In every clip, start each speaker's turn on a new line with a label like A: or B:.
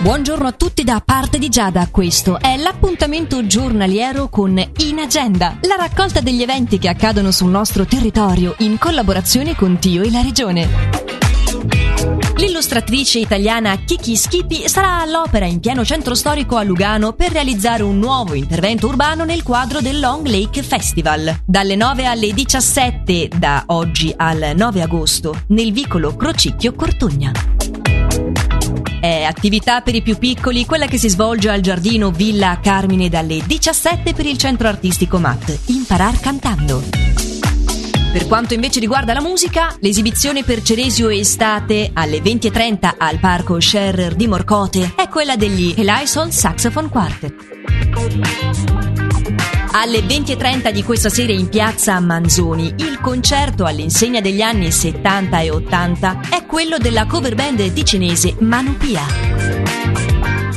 A: Buongiorno a tutti da parte di Giada, questo è l'appuntamento giornaliero con In Agenda, la raccolta degli eventi che accadono sul nostro territorio in collaborazione con Tio e la Regione. L'illustratrice italiana Kiki Schippi sarà all'opera in pieno centro storico a Lugano per realizzare un nuovo intervento urbano nel quadro del Long Lake Festival. Dalle 9 alle 17, da oggi al 9 agosto, nel vicolo Crocicchio Cortogna. È attività per i più piccoli quella che si svolge al giardino Villa Carmine dalle 17 per il centro artistico MAT. Imparar cantando. Per quanto invece riguarda la musica, l'esibizione per Ceresio Estate alle 20.30 al Parco Scherrer di Morcote è quella degli Elyson Saxophone Quartet. Alle 20.30 di questa sera in piazza Manzoni, il concerto all'insegna degli anni 70 e 80 è quello della cover band ticinese Manupia.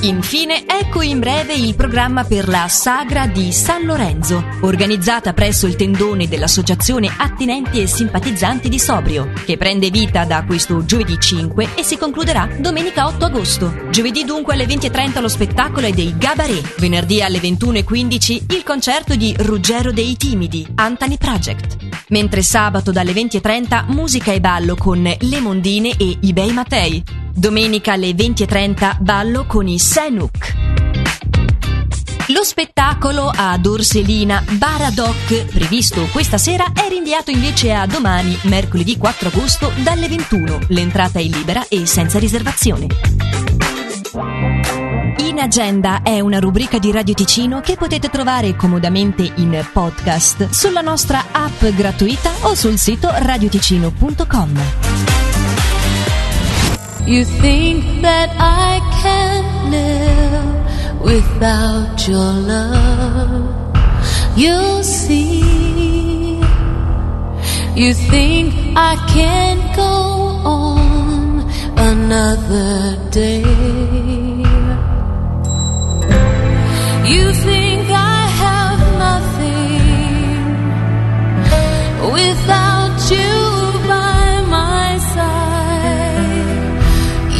A: Infine, ecco in breve il programma per la Sagra di San Lorenzo, organizzata presso il tendone dell'Associazione Attinenti e Simpatizzanti di Sobrio, che prende vita da questo giovedì 5 e si concluderà domenica 8 agosto. Giovedì dunque alle 20.30 lo spettacolo è dei Gabaret, venerdì alle 21.15 il concerto di Ruggero dei Timidi, Anthony Project. Mentre sabato dalle 20.30 musica e ballo con Le Mondine e i Bei Matei. Domenica alle 20.30 ballo con i Senuk. Lo spettacolo ad Orselina Baradoc, previsto questa sera, è rinviato invece a domani, mercoledì 4 agosto, dalle 21. L'entrata è libera e senza riservazione. In Agenda è una rubrica di Radio Ticino che potete trovare comodamente in podcast sulla nostra app gratuita o sul sito radioticino.com.
B: You think that I can live without your love. You'll see. You think I can't go on another day.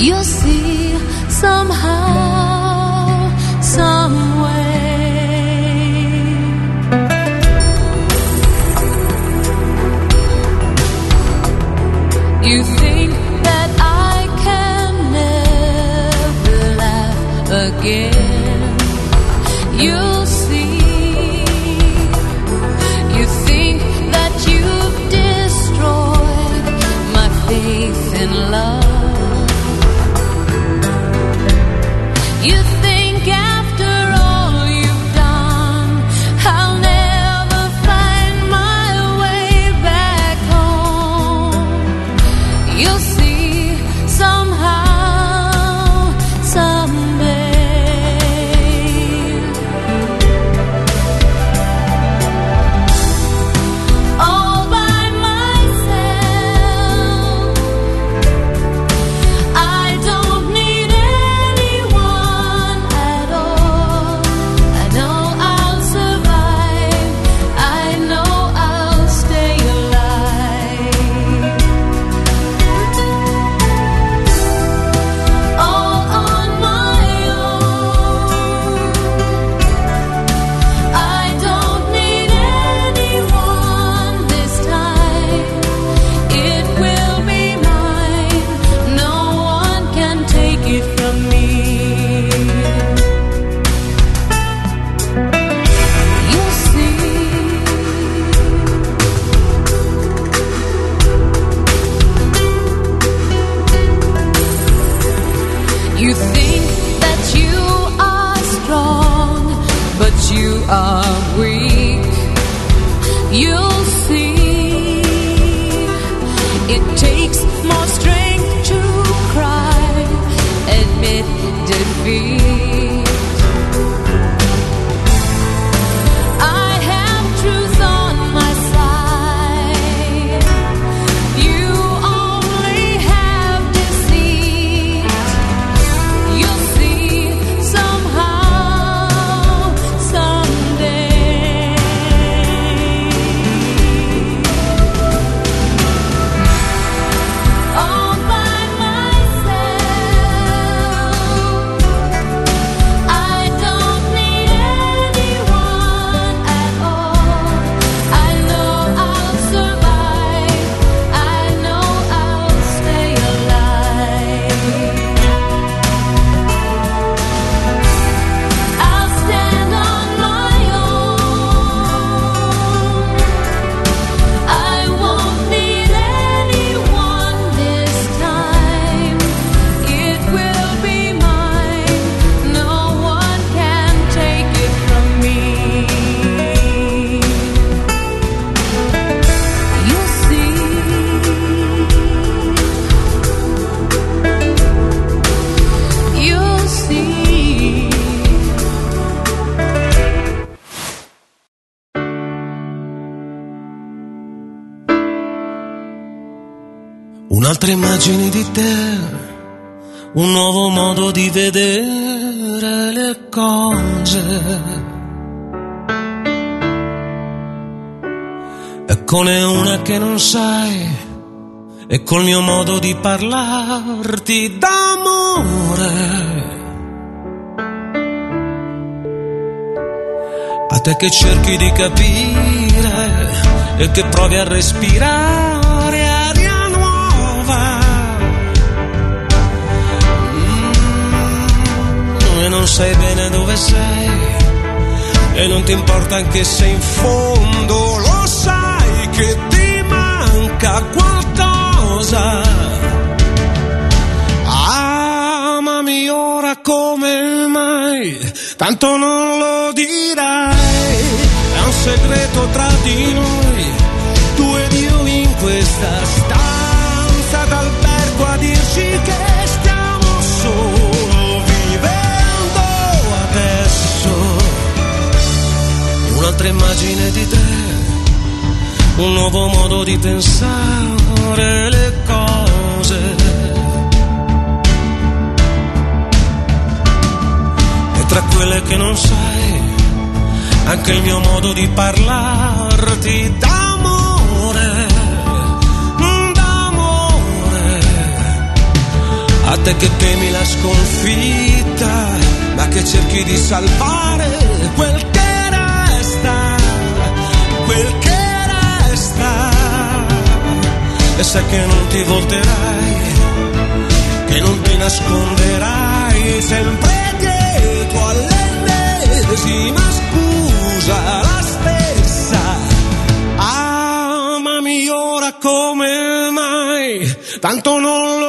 B: You'll see somehow, some way. You think that I can never laugh again. You'll You think that you are strong, but you are weak. You'll see. It takes
C: Un'altra immagine di te, un nuovo modo di vedere le cose. Eccone una che non sai, e col mio modo di parlarti d'amore. A te che cerchi di capire e che provi a respirare sai bene dove sei. E non ti importa anche se in fondo lo sai che ti manca qualcosa. Amami ora come mai, tanto non lo dirai, è un segreto tra di noi, nuovo modo di pensare le cose. E tra quelle che non sai, anche il mio modo di parlarti d'amore, d'amore. A te che temi la sconfitta, ma che cerchi di salvare quel che resta, quel che E sai che non ti volterai, che non ti nasconderai sempre dietro all'ennesima scusa, la stessa. Amami ora come mai, tanto non